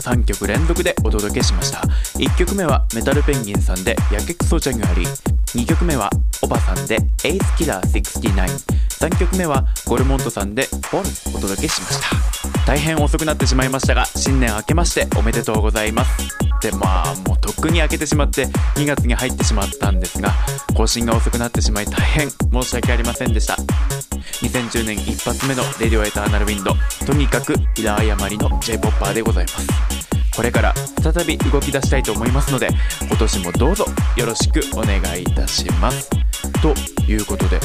3曲連続でお届けしました。1曲目はメタルペンギンさんで「やけくそジャニュアリー」2曲目はおばさんで「エイスキラー693」曲目はゴルモントさんで「ボル」お届けしました。大変遅くなってしまいましたが新年明けましておめでとうございます。でまあもうとっくに明けてしまって2月に入ってしまったんですが更新が遅くなってしまい大変申し訳ありませんでした。2010年一発目の「レディオエターナルウィンド」とにかく平誤りの j-popper でございます。これから再び動き出したいと思いますので今年もどうぞよろしくお願いいたします。ということで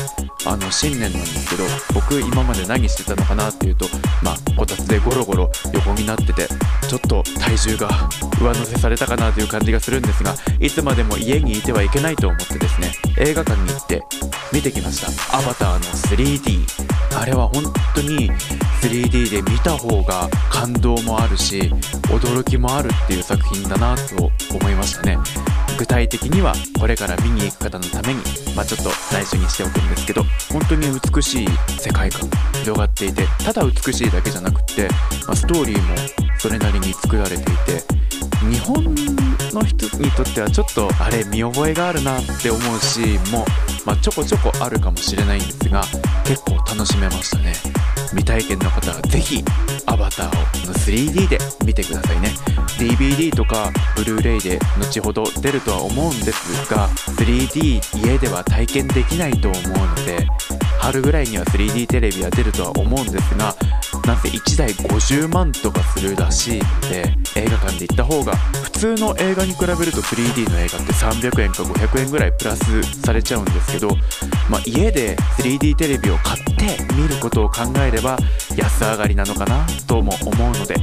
あの新年なんですけど僕今まで何してたのかなっていうとまあこたつでゴロゴロ横になっててちょっと体重が上乗せされたかなという感じがするんですがいつまでも家にいてはいけないと思ってですね映画館に行って見てきました。アバターの 3D あれは本当に 3D で見た方が感動もあるし驚きもあるっていう作品だなと思いましたね。具体的にはこれから見に行く方のために、まあ、ちょっと内緒にしておくんですけど本当に美しい世界観広がっていてただ美しいだけじゃなくって、まあ、ストーリーもそれなりに作られていて日本の人にとってはちょっとあれ見覚えがあるなって思うシーンも、まあ、ちょこちょこあるかもしれないんですが結構楽しめましたね。未体験の方はぜひアバターを 3D で見てくださいね。DVD とかブルーレイで後ほど出るとは思うんですが 3D 家では体験できないと思うので春ぐらいには 3D テレビは出るとは思うんですがなんせ1台50万とかするらしいので映画館で行った方が普通の映画に比べると 3D の映画って300円か500円ぐらいプラスされちゃうんですけど、まあ、家で 3D テレビを買って見ることを考えれば安上がりなのかなとも思うので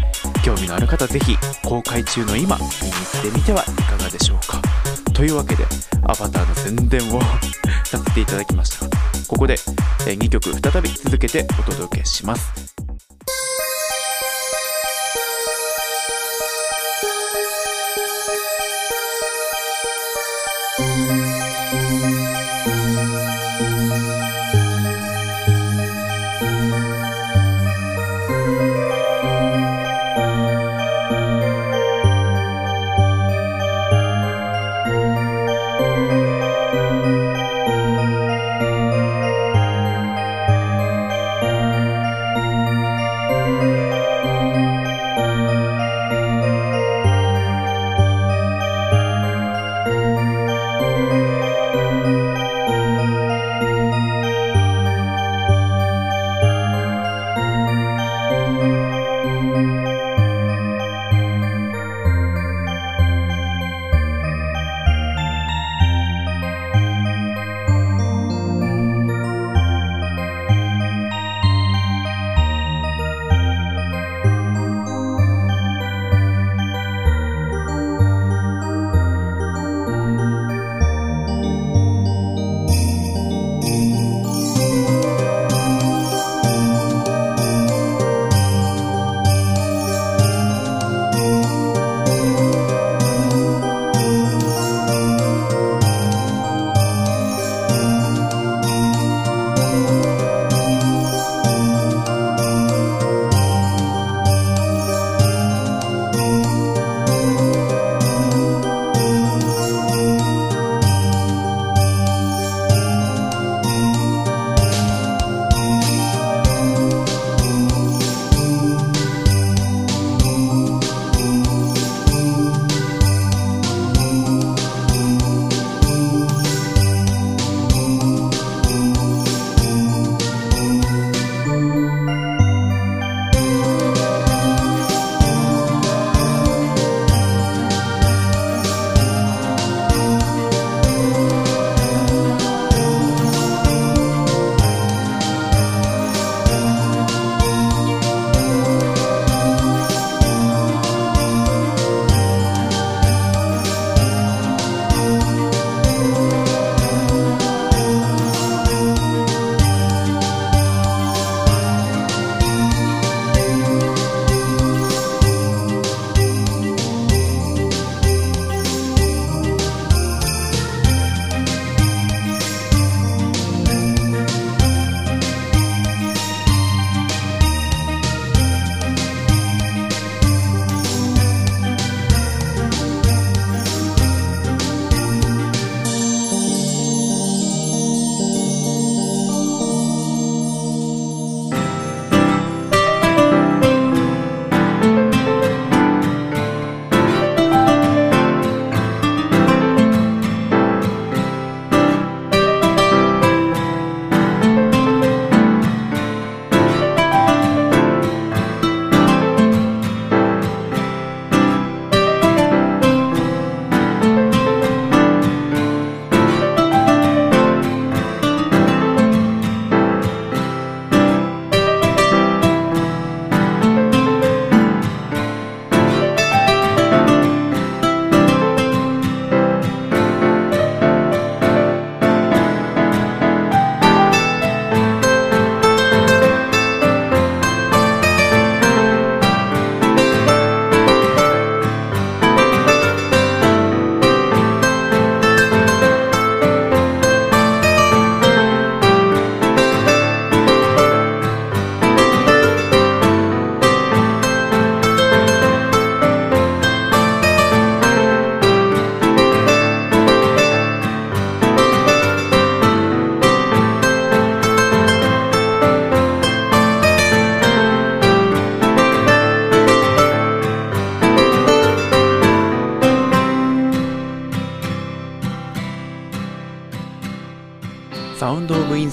興味のある方ぜひ公開中の今見に行ってみてはいかがでしょうか。というわけでアバターの宣伝をさせていただきました。ここで2曲再び続けてお届けします。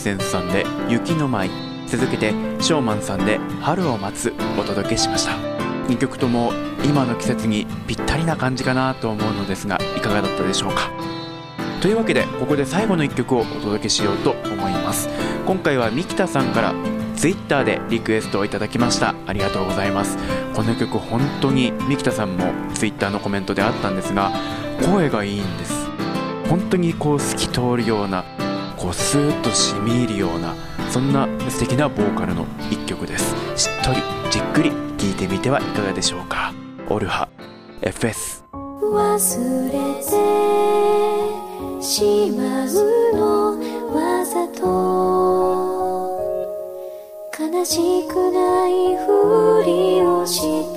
センスさんで「雪の舞」続けてショーマンさんで「春を待つ」お届けしました。2曲とも今の季節にぴったりな感じかなと思うのですがいかがだったでしょうか。というわけでここで最後の1曲をお届けしようと思います。今回はミキタさんから Twitter でリクエストをいただきました。ありがとうございます。この曲本当にミキタさんも Twitter のコメントであったんですが声がいいんです。本当にこう透き通るようなこうスーッと染み入るようなそんな素敵なボーカルの一曲です。しっとりじっくり聴いてみてはいかがでしょうか。オルハ FS 忘れてしまうのわざと。悲しくないふりをして。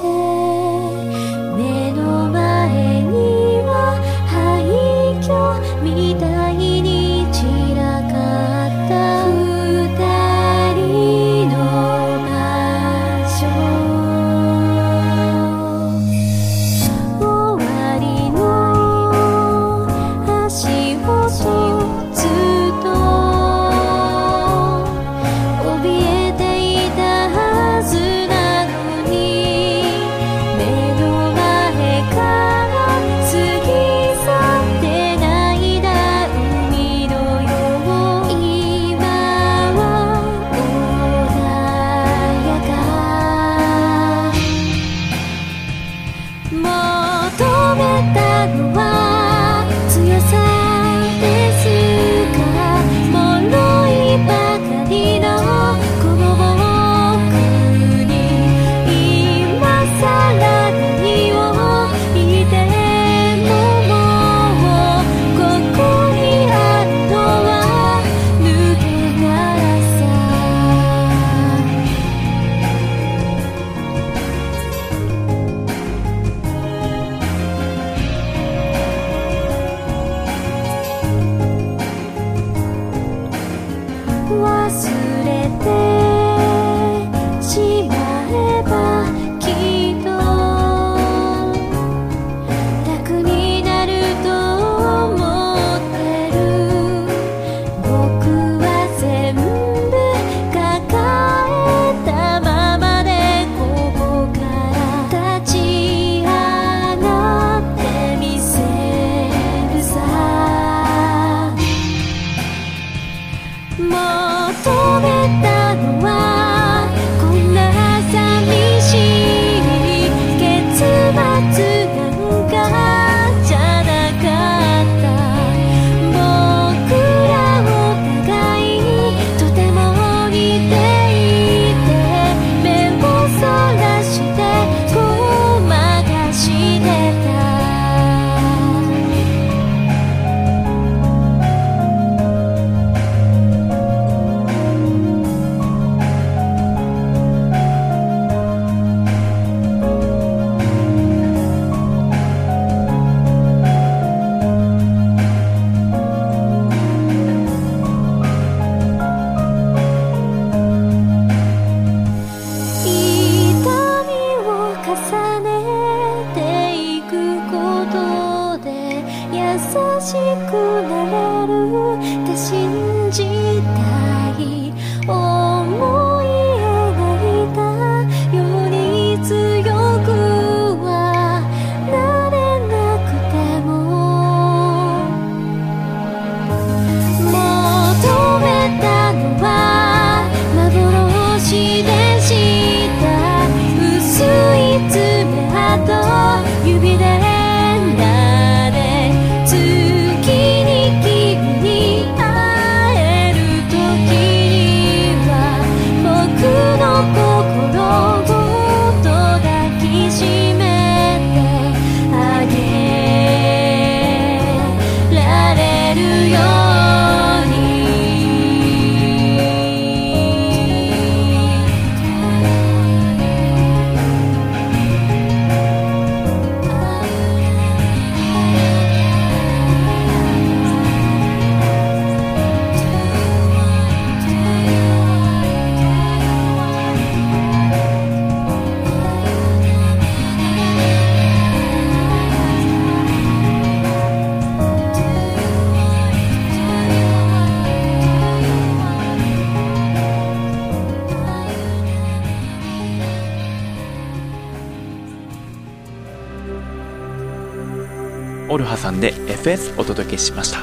FS お届けしました。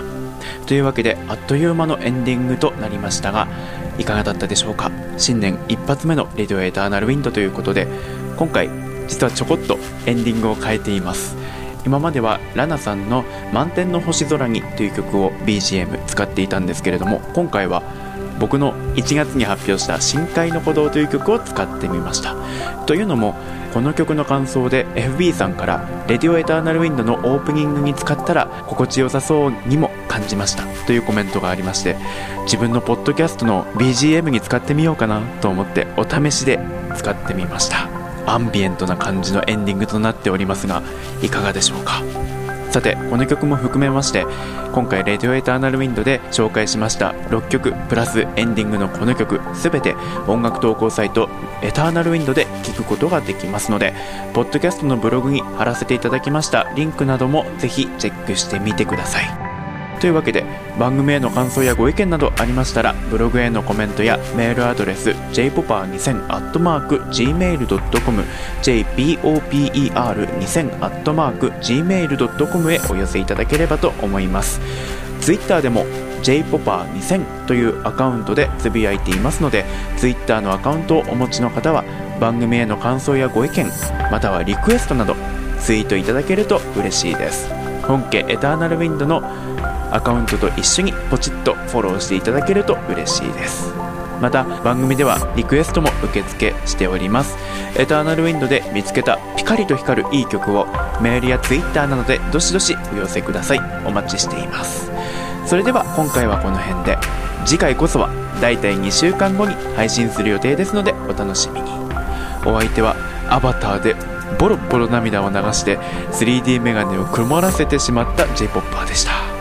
というわけであっという間のエンディングとなりましたがいかがだったでしょうか？新年一発目のレディオエターナルウィンドということで今回実はちょこっとエンディングを変えています。今まではラナさんの「満天の星空に」という曲を BGM 使っていたんですけれども今回は僕の1月に発表した「深海の鼓動」という曲を使ってみました。というのもこの曲の感想で FB さんから「レディオエターナルウィンド」のオープニングに使ったら心地よさそうにも感じました。というコメントがありまして自分のポッドキャストの BGM に使ってみようかなと思ってお試しで使ってみました。アンビエントな感じのエンディングとなっておりますがいかがでしょうか？さてこの曲も含めまして今回「レディオエターナルウィンド」で紹介しました6曲プラスエンディングのこの曲全て音楽投稿サイトエターナルウィンドで聴くことができますのでポッドキャストのブログに貼らせていただきましたリンクなどもぜひチェックしてみてください。というわけで番組への感想やご意見などありましたらブログへのコメントやメールアドレス jpoper2000-gmail.com j p o p e r 2 0 0 0 g m a i l c o m へお寄せいただければと思います。Twitter でも jpopper2000 というアカウントでつぶやいていますので Twitter のアカウントをお持ちの方は番組への感想やご意見またはリクエストなどツイートいただけると嬉しいです。本家エターナルウィンドのアカウントと一緒にポチッとフォローしていただけると嬉しいです。また番組ではリクエストも受付しております。エターナルウィンドで見つけたピカリと光るいい曲をメールやツイッターなどでどしどしお寄せください。お待ちしています。それでは今回はこの辺で。次回こそはだいたい2週間後に配信する予定ですのでお楽しみに。お相手はアバターでボロボロ涙を流して 3D メガネを曇らせてしまった J-POPPER でした。